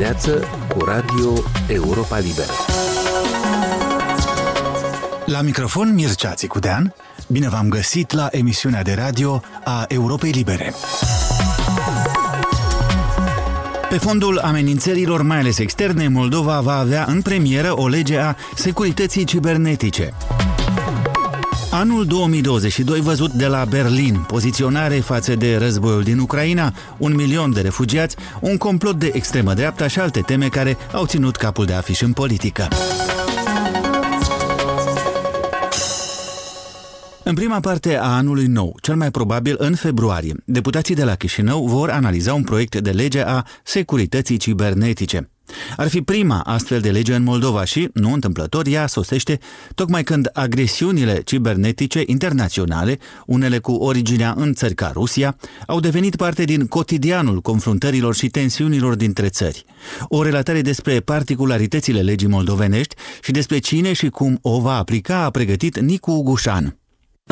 dimineață cu Radio Europa Liberă. La microfon Mircea Țicudean, bine v-am găsit la emisiunea de radio a Europei Libere. Pe fondul amenințărilor, mai ales externe, Moldova va avea în premieră o lege a securității cibernetice. Anul 2022 văzut de la Berlin, poziționare față de războiul din Ucraina, un milion de refugiați, un complot de extremă dreapta și alte teme care au ținut capul de afiș în politică. În prima parte a anului nou, cel mai probabil în februarie, deputații de la Chișinău vor analiza un proiect de lege a securității cibernetice. Ar fi prima astfel de lege în Moldova și, nu întâmplător, ea sosește tocmai când agresiunile cibernetice internaționale, unele cu originea în țări ca Rusia, au devenit parte din cotidianul confruntărilor și tensiunilor dintre țări. O relatare despre particularitățile legii moldovenești și despre cine și cum o va aplica a pregătit Nicu Gușan.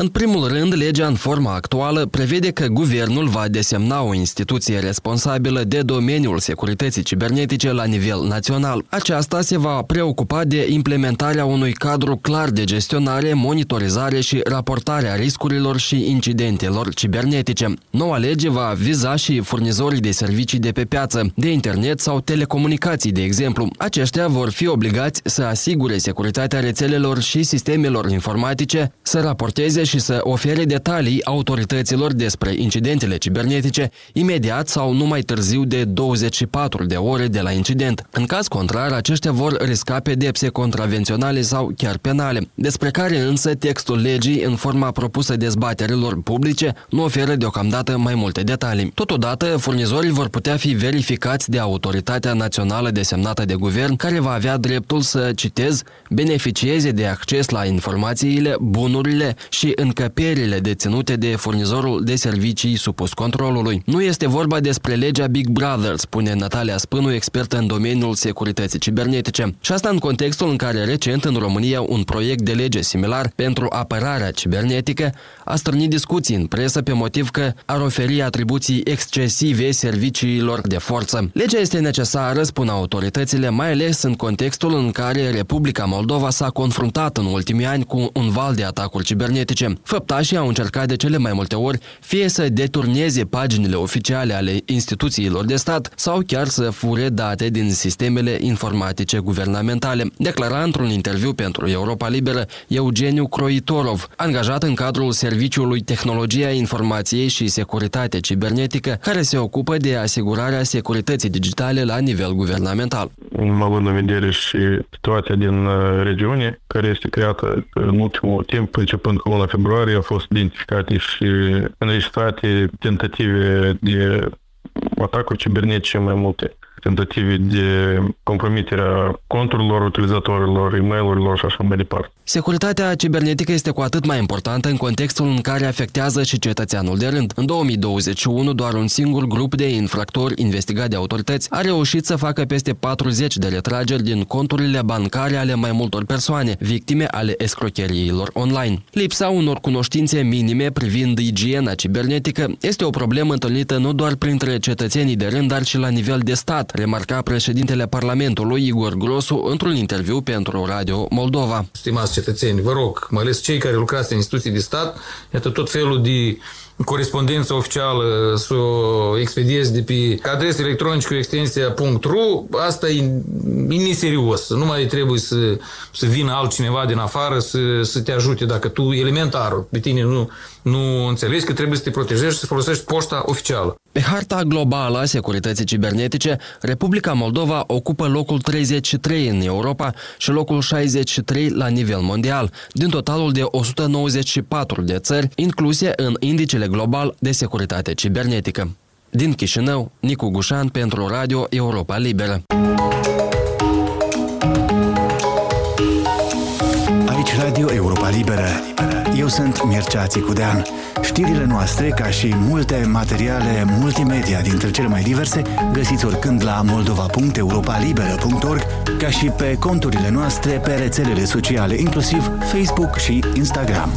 În primul rând, legea în forma actuală prevede că guvernul va desemna o instituție responsabilă de domeniul securității cibernetice la nivel național. Aceasta se va preocupa de implementarea unui cadru clar de gestionare, monitorizare și raportare a riscurilor și incidentelor cibernetice. Noua lege va viza și furnizorii de servicii de pe piață, de internet sau telecomunicații, de exemplu. Aceștia vor fi obligați să asigure securitatea rețelelor și sistemelor informatice, să raporteze și să ofere detalii autorităților despre incidentele cibernetice imediat sau nu mai târziu de 24 de ore de la incident. În caz contrar, aceștia vor risca pedepse contravenționale sau chiar penale, despre care însă textul legii în forma propusă dezbaterilor publice nu oferă deocamdată mai multe detalii. Totodată, furnizorii vor putea fi verificați de autoritatea națională desemnată de guvern, care va avea dreptul să, citez, beneficieze de acces la informațiile, bunurile și încăperile deținute de furnizorul de servicii supus controlului. Nu este vorba despre legea Big Brother, spune Natalia Spânu, expertă în domeniul securității cibernetice. Și asta în contextul în care recent în România un proiect de lege similar pentru apărarea cibernetică a strânit discuții în presă pe motiv că ar oferi atribuții excesive serviciilor de forță. Legea este necesară, spun autoritățile, mai ales în contextul în care Republica Moldova s-a confruntat în ultimii ani cu un val de atacuri cibernetice. Făptașii au încercat de cele mai multe ori fie să deturneze paginile oficiale ale instituțiilor de stat sau chiar să fure date din sistemele informatice guvernamentale, declara într-un interviu pentru Europa Liberă Eugeniu Croitorov, angajat în cadrul Serviciului Tehnologia Informației și Securitate Cibernetică, care se ocupă de asigurarea securității digitale la nivel guvernamental. Având în vedere și situația din uh, regiune, care este creată în ultimul timp, începând cu luna februarie au fost identificate și înregistrate tentative de atacuri cibernetice mai multe tentative de compromitere a conturilor utilizatorilor, e mail și așa mai departe. Securitatea cibernetică este cu atât mai importantă în contextul în care afectează și cetățeanul de rând. În 2021, doar un singur grup de infractori investigat de autorități a reușit să facă peste 40 de retrageri din conturile bancare ale mai multor persoane, victime ale escrocheriilor online. Lipsa unor cunoștințe minime privind igiena cibernetică este o problemă întâlnită nu doar printre cetățenii de rând, dar și la nivel de stat, remarca președintele Parlamentului Igor Grosu într-un interviu pentru Radio Moldova. Stimați cetățeni, vă rog, mai ales cei care lucrați în instituții de stat, iată tot felul de corespondență oficială să o expediezi de pe adresă electronică cu extensia .ru, asta e, e neserios. Nu mai trebuie să, să vină altcineva din afară să, să te ajute dacă tu, elementar, pe tine nu, nu înțelegi că trebuie să te protejezi și să folosești poșta oficială. Pe harta globală a securității cibernetice, Republica Moldova ocupă locul 33 în Europa și locul 63 la nivel mondial, din totalul de 194 de țări incluse în indicele global de securitate cibernetică. Din Chișinău, Nicu Gușan pentru Radio Europa Liberă. Aici Radio Europa Liberă. Eu sunt Mircea Țicudean. Știrile noastre, ca și multe materiale multimedia dintre cele mai diverse, găsiți oricând la moldova.europalibera.org, ca și pe conturile noastre pe rețelele sociale, inclusiv Facebook și Instagram.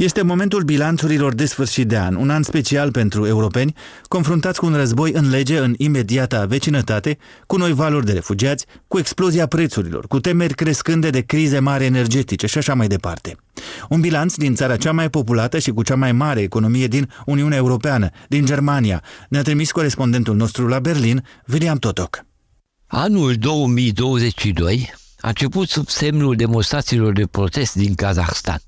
Este momentul bilanțurilor de sfârșit de an, un an special pentru europeni, confruntați cu un război în lege în imediata vecinătate, cu noi valuri de refugiați, cu explozia prețurilor, cu temeri crescânde de crize mari energetice și așa mai departe. Un bilanț din țara cea mai populată și cu cea mai mare economie din Uniunea Europeană, din Germania, ne-a trimis corespondentul nostru la Berlin, William Totok. Anul 2022 a început sub semnul demonstrațiilor de protest din Kazahstan.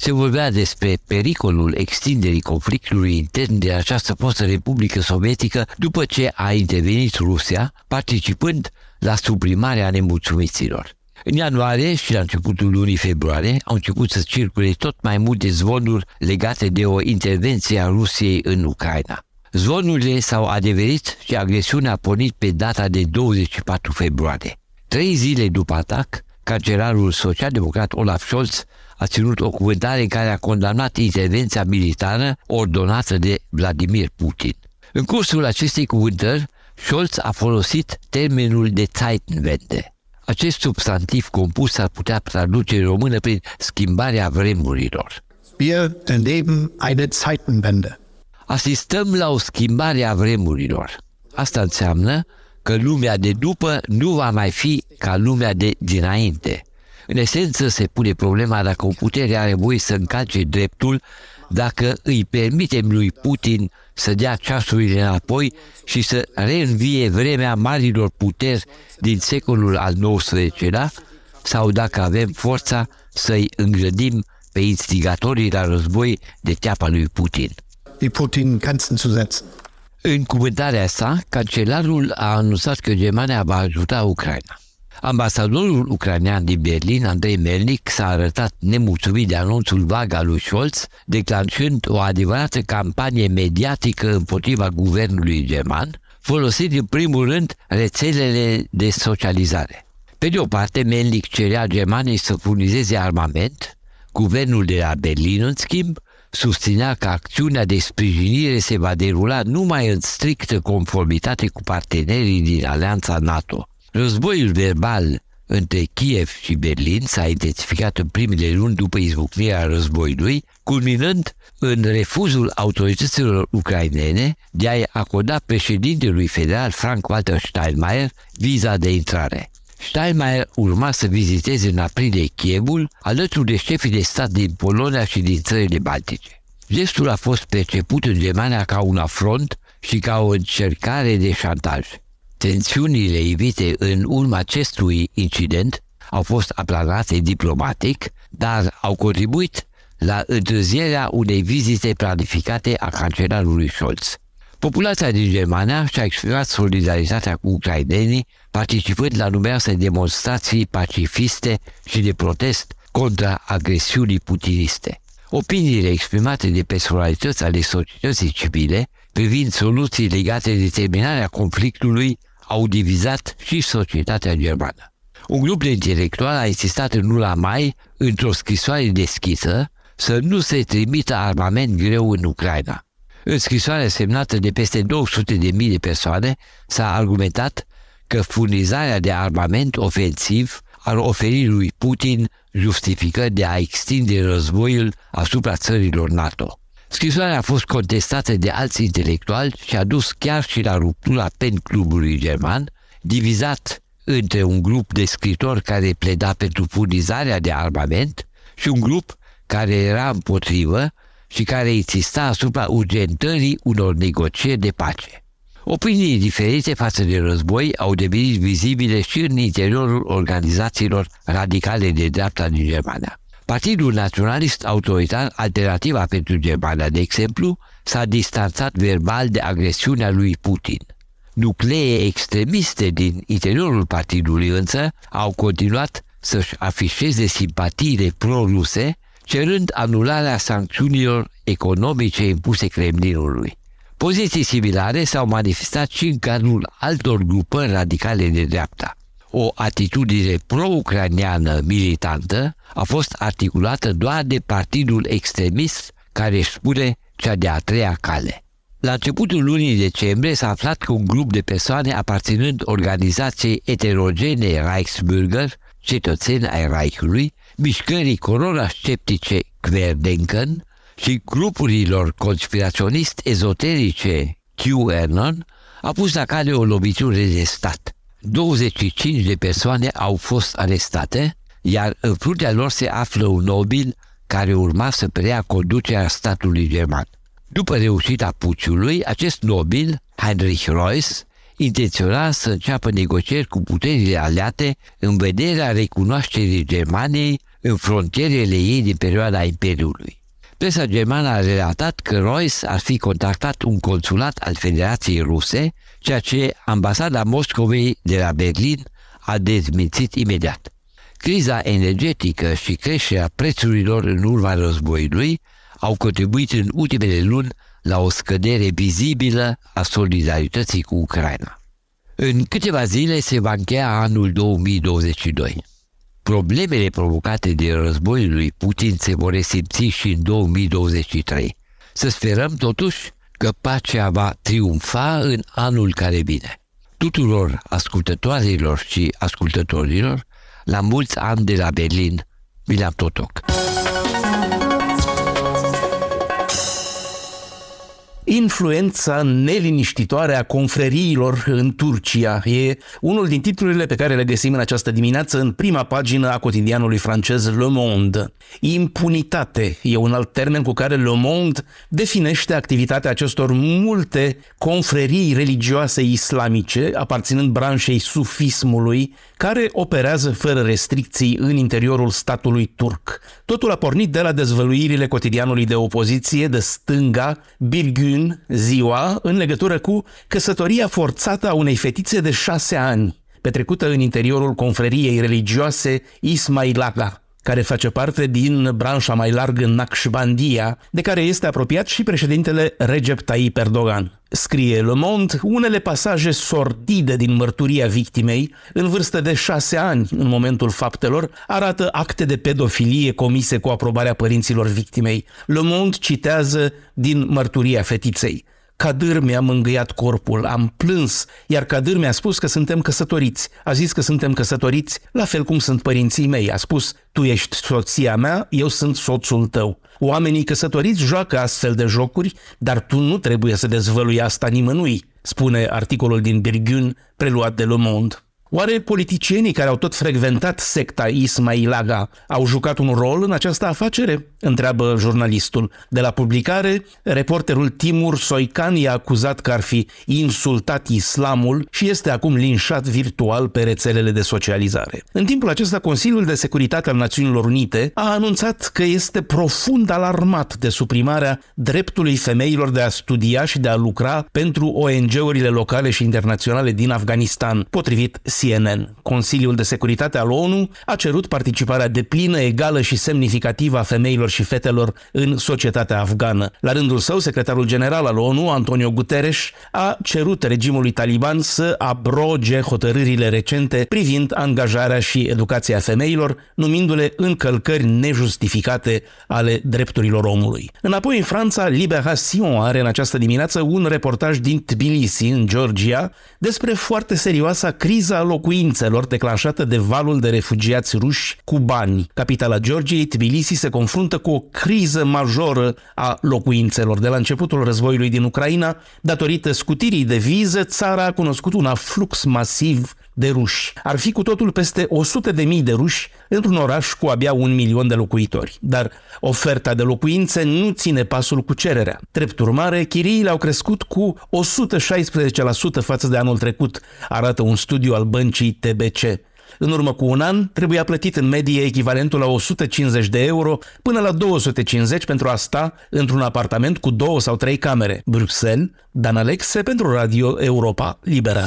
Se vorbea despre pericolul extinderii conflictului intern de această fostă Republică Sovietică după ce a intervenit Rusia, participând la suprimarea nemulțumiților. În ianuarie și la începutul lunii februarie au început să circule tot mai multe zvonuri legate de o intervenție a Rusiei în Ucraina. Zvonurile s-au adeverit și agresiunea a pornit pe data de 24 februarie. Trei zile după atac, cancelarul social-democrat Olaf Scholz a ținut o cuvântare în care a condamnat intervenția militară ordonată de Vladimir Putin. În cursul acestei cuvântări, Scholz a folosit termenul de Zeitenwende. Acest substantiv compus ar putea traduce în română prin schimbarea vremurilor. Wir erleben eine Zeitenwende. Asistăm la o schimbare a vremurilor. Asta înseamnă că lumea de după nu va mai fi ca lumea de dinainte. În esență se pune problema dacă o putere are voie să încalce dreptul, dacă îi permitem lui Putin să dea ceasurile înapoi și să reînvie vremea marilor puteri din secolul al XIX-lea, sau dacă avem forța să-i îngrădim pe instigatorii la război de teapa lui Putin. Die Putin Grenzen zu setzen. În cuvântarea sa, cancelarul a anunțat că Germania va ajuta Ucraina. Ambasadorul ucrainean din Berlin, Andrei Melnik, s-a arătat nemulțumit de anunțul vag al lui Scholz, declanșând o adevărată campanie mediatică împotriva guvernului german, folosind în primul rând rețelele de socializare. Pe de o parte, Melnik cerea Germaniei să furnizeze armament, guvernul de la Berlin, în schimb, susținea că acțiunea de sprijinire se va derula numai în strictă conformitate cu partenerii din alianța NATO. Războiul verbal între Kiev și Berlin s-a intensificat în primele luni după izbucnirea războiului, culminând în refuzul autorităților ucrainene de a-i acorda președintelui federal Frank-Walter Steinmeier viza de intrare. Steinmeier urma să viziteze în aprilie Kievul alături de șefii de stat din Polonia și din țările Baltice. Gestul a fost perceput în Germania ca un afront și ca o încercare de șantaj. Tensiunile evite în urma acestui incident au fost aplanate diplomatic, dar au contribuit la întârzierea unei vizite planificate a cancelarului Scholz. Populația din Germania și-a exprimat solidaritatea cu ucrainenii, participând la numeroase demonstrații pacifiste și de protest contra agresiunii putiniste. Opiniile exprimate de personalități ale societății civile privind soluții legate de terminarea conflictului au divizat și societatea germană. Un grup de intelectuali a insistat în luna mai, într-o scrisoare deschisă, să nu se trimită armament greu în Ucraina. În scrisoarea semnată de peste 200 de mii de persoane s-a argumentat că furnizarea de armament ofensiv ar oferi lui Putin justificări de a extinde războiul asupra țărilor NATO. Scrisoarea a fost contestată de alți intelectuali și a dus chiar și la ruptura pen clubului german, divizat între un grup de scritori care pleda pentru furnizarea de armament și un grup care era împotrivă și care insista asupra urgentării unor negocieri de pace. Opinii diferite față de război au devenit vizibile și în interiorul organizațiilor radicale de dreapta din Germania. Partidul Naționalist Autoritar Alternativa pentru Germania, de exemplu, s-a distanțat verbal de agresiunea lui Putin. Nuclee extremiste din interiorul partidului însă au continuat să-și afișeze simpatiile pro-ruse, cerând anularea sancțiunilor economice impuse Kremlinului. Poziții similare s-au manifestat și în cadrul altor grupări radicale de dreapta. O atitudine pro-ucraniană militantă a fost articulată doar de partidul extremist care își spune cea de-a treia cale. La începutul lunii decembrie s-a aflat că un grup de persoane aparținând organizației eterogene Reichsbürger, cetățeni ai Reichului, mișcării corona sceptice Querdenken, și grupurilor conspiraționist ezoterice QAnon a pus la cale o lovitură de stat. 25 de persoane au fost arestate, iar în fruntea lor se află un nobil care urma să preia conducerea statului german. După reușita puciului, acest nobil, Heinrich Reuss, intenționa să înceapă negocieri cu puterile aliate în vederea recunoașterii Germaniei în frontierele ei din perioada Imperiului. Presa germană a relatat că Reuss ar fi contactat un consulat al Federației Ruse, ceea ce ambasada Moscovei de la Berlin a dezmințit imediat. Criza energetică și creșterea prețurilor în urma războiului au contribuit în ultimele luni la o scădere vizibilă a solidarității cu Ucraina. În câteva zile se va încheia anul 2022. Problemele provocate de războiul lui Putin se vor resimți și în 2023. Să sperăm totuși că pacea va triumfa în anul care vine. Tuturor ascultătoarelor și ascultătorilor, la mulți ani de la Berlin, William Totoc. Influența neliniștitoare a confreriilor în Turcia e unul din titlurile pe care le găsim în această dimineață în prima pagină a cotidianului francez Le Monde. Impunitate e un alt termen cu care Le Monde definește activitatea acestor multe confrerii religioase islamice aparținând branșei sufismului care operează fără restricții în interiorul statului turc. Totul a pornit de la dezvăluirile cotidianului de opoziție de stânga Birgün Crăciun, ziua, în legătură cu căsătoria forțată a unei fetițe de șase ani, petrecută în interiorul confreriei religioase Ismailaga care face parte din branșa mai largă Naqshbandia, de care este apropiat și președintele Recep Tayyip Erdogan. Scrie Le Monde unele pasaje sordide din mărturia victimei, în vârstă de șase ani în momentul faptelor, arată acte de pedofilie comise cu aprobarea părinților victimei. Le Monde citează din mărturia fetiței. Cadâr mi-a mângâiat corpul, am plâns, iar Cadâr mi-a spus că suntem căsătoriți. A zis că suntem căsătoriți, la fel cum sunt părinții mei. A spus, tu ești soția mea, eu sunt soțul tău. Oamenii căsătoriți joacă astfel de jocuri, dar tu nu trebuie să dezvălui asta nimănui, spune articolul din Birgun preluat de Le Monde. Oare politicienii care au tot frecventat secta Ismailaga au jucat un rol în această afacere? Întreabă jurnalistul. De la publicare, reporterul Timur Soican i-a acuzat că ar fi insultat islamul și este acum linșat virtual pe rețelele de socializare. În timpul acesta, Consiliul de Securitate al Națiunilor Unite a anunțat că este profund alarmat de suprimarea dreptului femeilor de a studia și de a lucra pentru ONG-urile locale și internaționale din Afganistan, potrivit CNN. Consiliul de Securitate al ONU a cerut participarea deplină, egală și semnificativă a femeilor și fetelor în societatea afgană. La rândul său, secretarul general al ONU, Antonio Guterres, a cerut regimului taliban să abroge hotărârile recente privind angajarea și educația femeilor, numindu-le încălcări nejustificate ale drepturilor omului. Înapoi în Franța, Libération are în această dimineață un reportaj din Tbilisi, în Georgia, despre foarte serioasa criza locuințelor declanșată de valul de refugiați ruși cubani. Capitala Georgiei, Tbilisi, se confruntă cu o criză majoră a locuințelor. De la începutul războiului din Ucraina, datorită scutirii de viză, țara a cunoscut un aflux masiv de ruși. Ar fi cu totul peste 100 de mii de ruși într-un oraș cu abia un milion de locuitori. Dar oferta de locuințe nu ține pasul cu cererea. Drept urmare, chiriile au crescut cu 116% față de anul trecut, arată un studiu al băncii TBC. În urmă cu un an, trebuia plătit în medie echivalentul la 150 de euro până la 250 pentru a sta într-un apartament cu două sau trei camere. Bruxelles, Dan Alexe pentru Radio Europa Liberă.